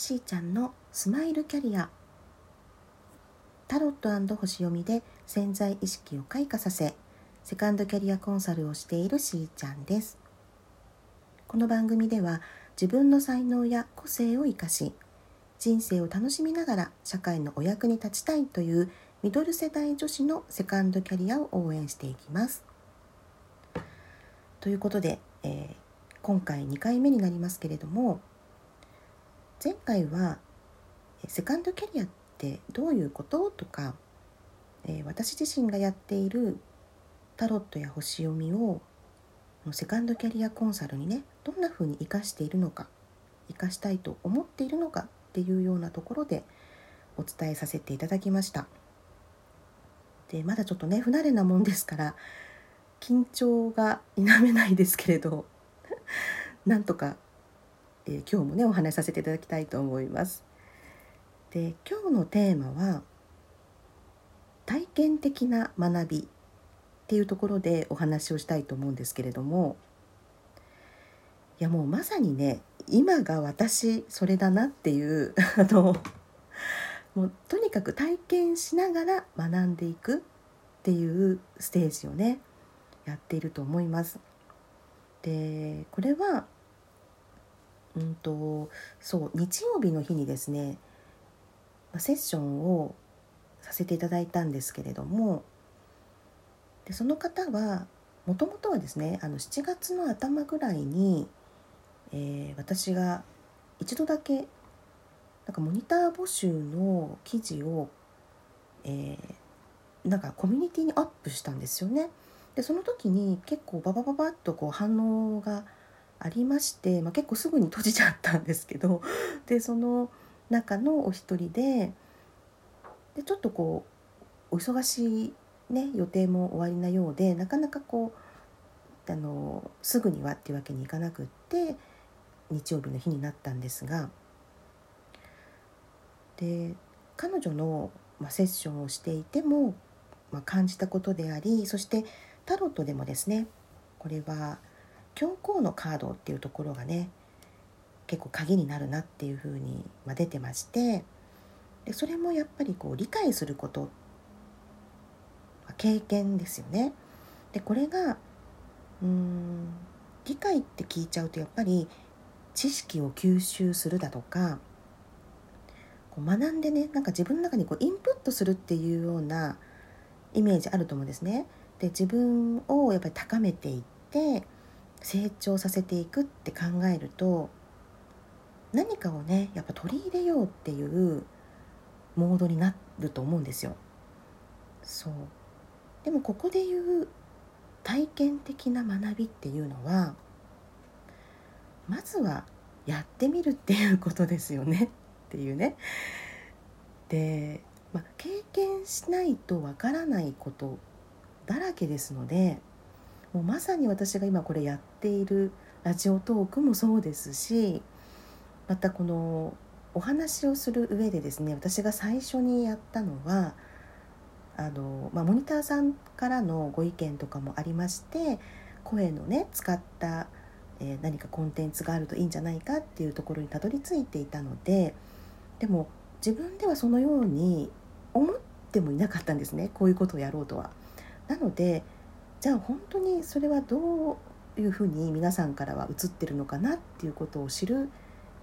しーちゃんのスマイルキャリア。タロット星読みで潜在意識を開花させセカンドキャリアコンサルをしているしーちゃんです。この番組では自分の才能や個性を生かし人生を楽しみながら社会のお役に立ちたいというミドル世代女子のセカンドキャリアを応援していきます。ということで、えー、今回2回目になりますけれども前回はセカンドキャリアってどういうこととか、え、私自身がやっているタロットや星読みをセカンドキャリアコンサルにねどんな風に生かしているのか生かしたいと思っているのかっていうようなところでお伝えさせていただきました。でまだちょっとね不慣れなもんですから緊張が否めないですけれど なんとかえー、今日もねお話しさせていただきたいと思います。で今日のテーマは体験的な学びっていうところでお話をしたいと思うんですけれどもいやもうまさにね今が私それだなっていう あのもうとにかく体験しながら学んでいくっていうステージをねやっていると思います。でこれはうんとそう日曜日の日にですねセッションをさせていただいたんですけれどもでその方はもともとはですねあの7月の頭ぐらいに、えー、私が一度だけなんかモニター募集の記事を、えー、なんかコミュニティにアップしたんですよね。でその時に結構ババババッとこう反応がありまして、まあ、結構すぐに閉じちゃったんですけど でその中のお一人ででちょっとこうお忙しい、ね、予定も終わりなようでなかなかこうあのすぐにはっていうわけにいかなくって日曜日の日になったんですがで彼女の、まあ、セッションをしていても、まあ、感じたことでありそしてタロットでもですねこれは教皇のカードっていうところがね結構鍵になるなっていうふうに、ま出てましてでそれもやっぱりこう理解すること、経験ですよね。でこれがうーん理解って聞いちゃうとやっぱり知識を吸収するだとかこう学んでねなんか自分の中にこうインプットするっていうようなイメージあると思うんですね。で自分をやっぱり高めていって成長させていくって考えると何かをねやっぱ取り入れようっていうモードになると思うんですよ。そうでもここで言う体験的な学びっていうのはまずはやってみるっていうことですよねっていうね。で、まあ、経験しないとわからないことだらけですのでもうまさに私が今これやっているラジオトークもそうですしまたこのお話をする上でですね私が最初にやったのはあの、まあ、モニターさんからのご意見とかもありまして声のね使った、えー、何かコンテンツがあるといいんじゃないかっていうところにたどり着いていたのででも自分ではそのように思ってもいなかったんですねこういうことをやろうとは。なのでじゃあ本当にそれはどういうふうに皆さんからは映ってるのかなっていうことを知る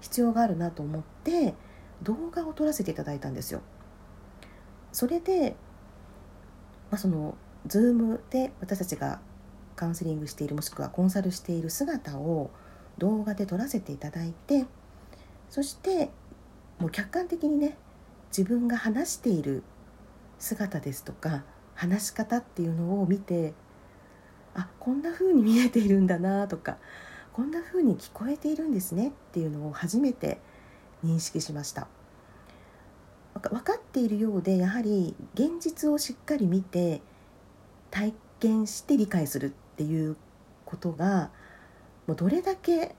必要があるなと思って動画を撮らせていただいたんですよ。それで、まあ、その Zoom で私たちがカウンセリングしているもしくはコンサルしている姿を動画で撮らせていただいてそしてもう客観的にね自分が話している姿ですとか話し方っていうのを見てあこんな風に見えているんだなとかこんな風に聞こえているんですねっていうのを初めて認識しました。分かっているようでやはり現実をしっかり見て体験して理解するっていうことがもうどれだけ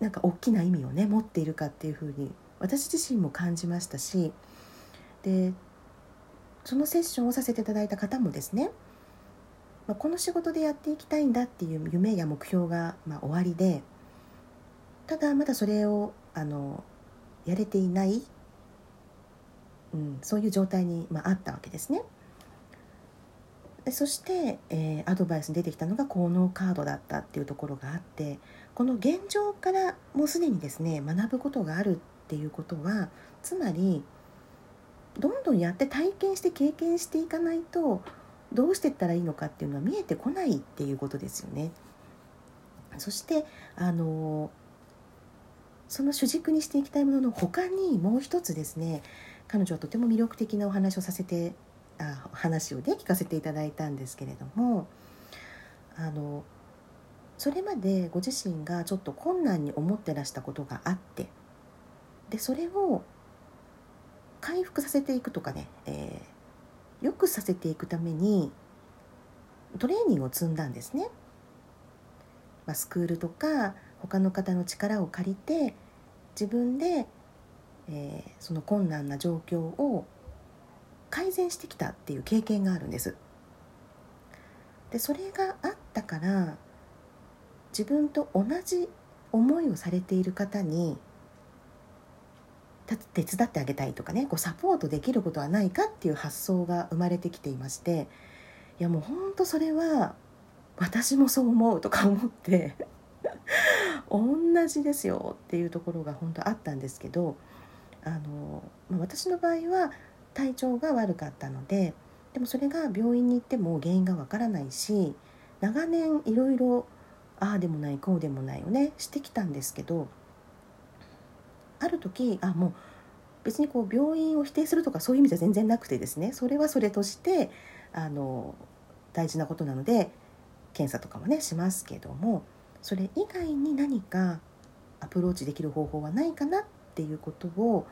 なんか大きな意味をね持っているかっていうふうに私自身も感じましたしでそのセッションをさせていただいた方もですねまあ、この仕事でやっていきたいんだっていう夢や目標が、まあ、終わりでただまだそれをあのやれていない、うん、そういう状態に、まあ、あったわけですね。そして、えー、アドバイスに出てきたのが効能カードだったっていうところがあってこの現状からもうすでにですね学ぶことがあるっていうことはつまりどんどんやって体験して経験していかないとどうしてったらいいのかっていうのは見えてこないっていうことですよね。そしてあのその主軸にしていきたいものの他にもう一つですね彼女はとても魅力的なお話をさせてあ話をね聞かせていただいたんですけれどもあのそれまでご自身がちょっと困難に思ってらしたことがあってでそれを回復させていくとかね、えー、よくさせていくためにトレーニングを積んだんですね。まあ、スクールとか他の方の力を借りて自分で、えー、その困難な状況を改善してきたっていう経験があるんです。でそれがあったから自分と同じ思いをされている方に手伝ってあげたいとかねこうサポートできることはないかっていう発想が生まれてきていましていやもうほんとそれは私もそう思うとか思って同じですよっていうところが本当あったんですけどあの、ま、私の場合は体調が悪かったのででもそれが病院に行っても原因がわからないし長年いろいろああでもないこうでもないをねしてきたんですけどある時あもう別にこう病院を否定するとかそういう意味じゃ全然なくてですねそれはそれとしてあの大事なことなので検査とかもねしますけどもそれ以外に何かアプローチできる方法はないかなっていうことを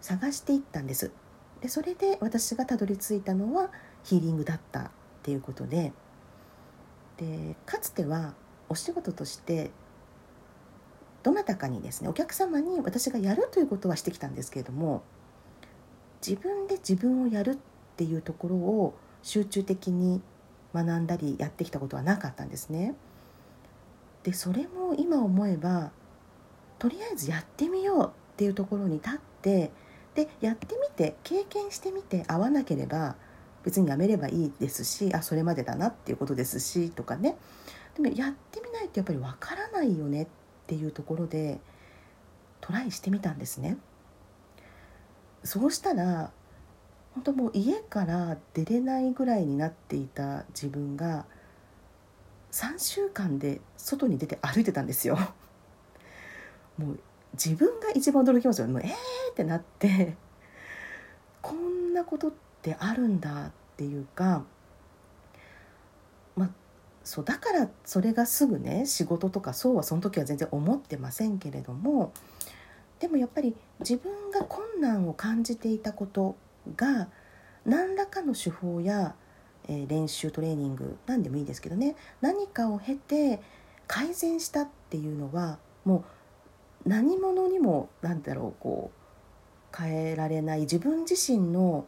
探していったんです。でそれで私がたどり着いたのはヒーリングだったっていうことででかつてはお仕事としてどなたかにですねお客様に私がやるということはしてきたんですけれども自分で自分をやるっていうところを集中的に学んだりやってきたことはなかったんですね。でそれも今思えばとりあえずやってみようっていうところに立ってでやってみて経験してみて合わなければ別にやめればいいですしあそれまでだなっていうことですしとかねでもやってみないとやっぱりわからないよねっっていうところでトライしてみたんですね。そうしたら本当もう家から出れないぐらいになっていた自分が3週間で外に出て歩いてたんですよ。もう自分が一番驚きますよもうえーってなってこんなことってあるんだっていうかそうだからそれがすぐね仕事とかそうはその時は全然思ってませんけれどもでもやっぱり自分が困難を感じていたことが何らかの手法や、え、練習トレーニング何でもいいですけどね何かを経て改善したっていうのはもう何者にも何だろうこう変えられない自分自身の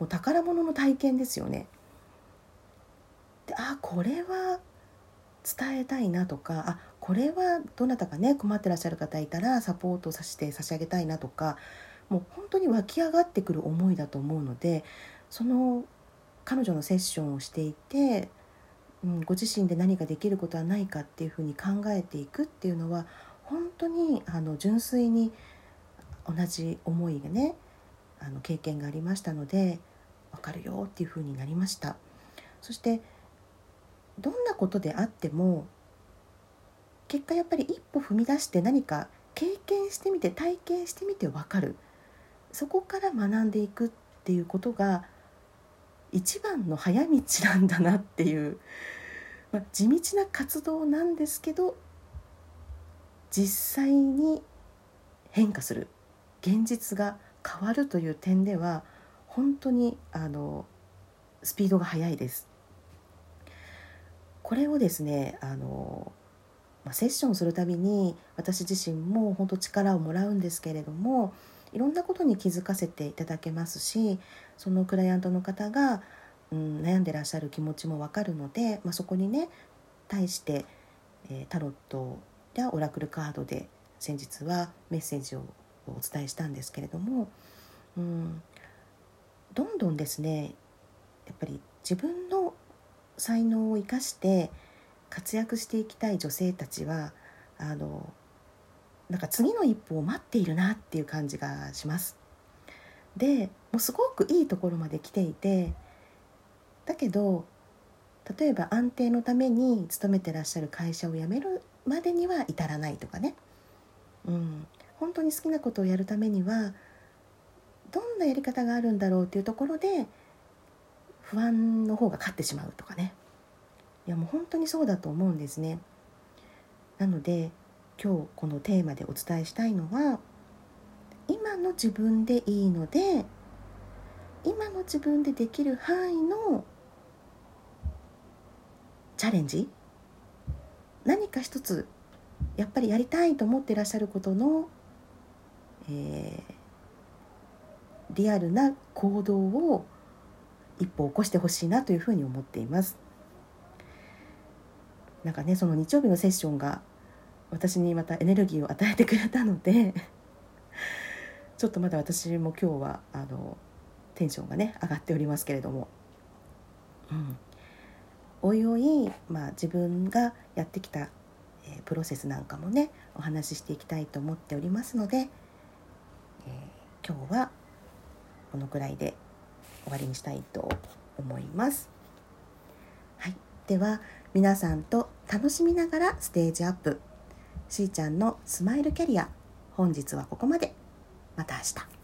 もう宝物の体験ですよね。であこれは伝えたいなとかあこれはどなたかね困ってらっしゃる方いたらサポートさせて差し上げたいなとかもう本当に湧き上がってくる思いだと思うのでその彼女のセッションをしていて、うん、ご自身で何かできることはないかっていうふうに考えていくっていうのは本当にあの純粋に同じ思いがねあの経験がありましたので分かるよっていうふうになりました。そしてどんなことであっても結果やっぱり一歩踏み出して何か経験してみて体験してみて分かるそこから学んでいくっていうことが一番の早道なんだなっていう、まあ、地道な活動なんですけど実際に変化する現実が変わるという点では本当にあのスピードが速いです。これをですねあの、ま、セッションするたびに私自身も本当力をもらうんですけれどもいろんなことに気づかせていただけますしそのクライアントの方が、うん、悩んでらっしゃる気持ちも分かるので、まあ、そこにね対して、えー、タロットやオラクルカードで先日はメッセージをお伝えしたんですけれども、うん、どんどんですねやっぱり自分才能を生かして活躍していきたい女性たちはあのなんか次の一歩を待っているなっていう感じがします。でもうすごくいいところまで来ていてだけど例えば安定のために勤めてらっしゃる会社を辞めるまでには至らないとかね、うん、本当に好きなことをやるためにはどんなやり方があるんだろうっていうところで不安の方が勝ってしまうとかねいやもう本当にそうだと思うんですね。なので今日このテーマでお伝えしたいのは今の自分でいいので今の自分でできる範囲のチャレンジ何か一つやっぱりやりたいと思っていらっしゃることの、えー、リアルな行動を一歩起こしてほしいなというふうに思っています。なんかねその日曜日のセッションが私にまたエネルギーを与えてくれたので ちょっとまだ私も今日はあのテンションがね上がっておりますけれども、うん、おいおい、まあ、自分がやってきた、えー、プロセスなんかもねお話ししていきたいと思っておりますので、えー、今日はこのくらいで終わりにしたいと思います。はい、では皆さんと楽しみながらステージアップ。しーちゃんのスマイルキャリア。本日はここまで。また明日。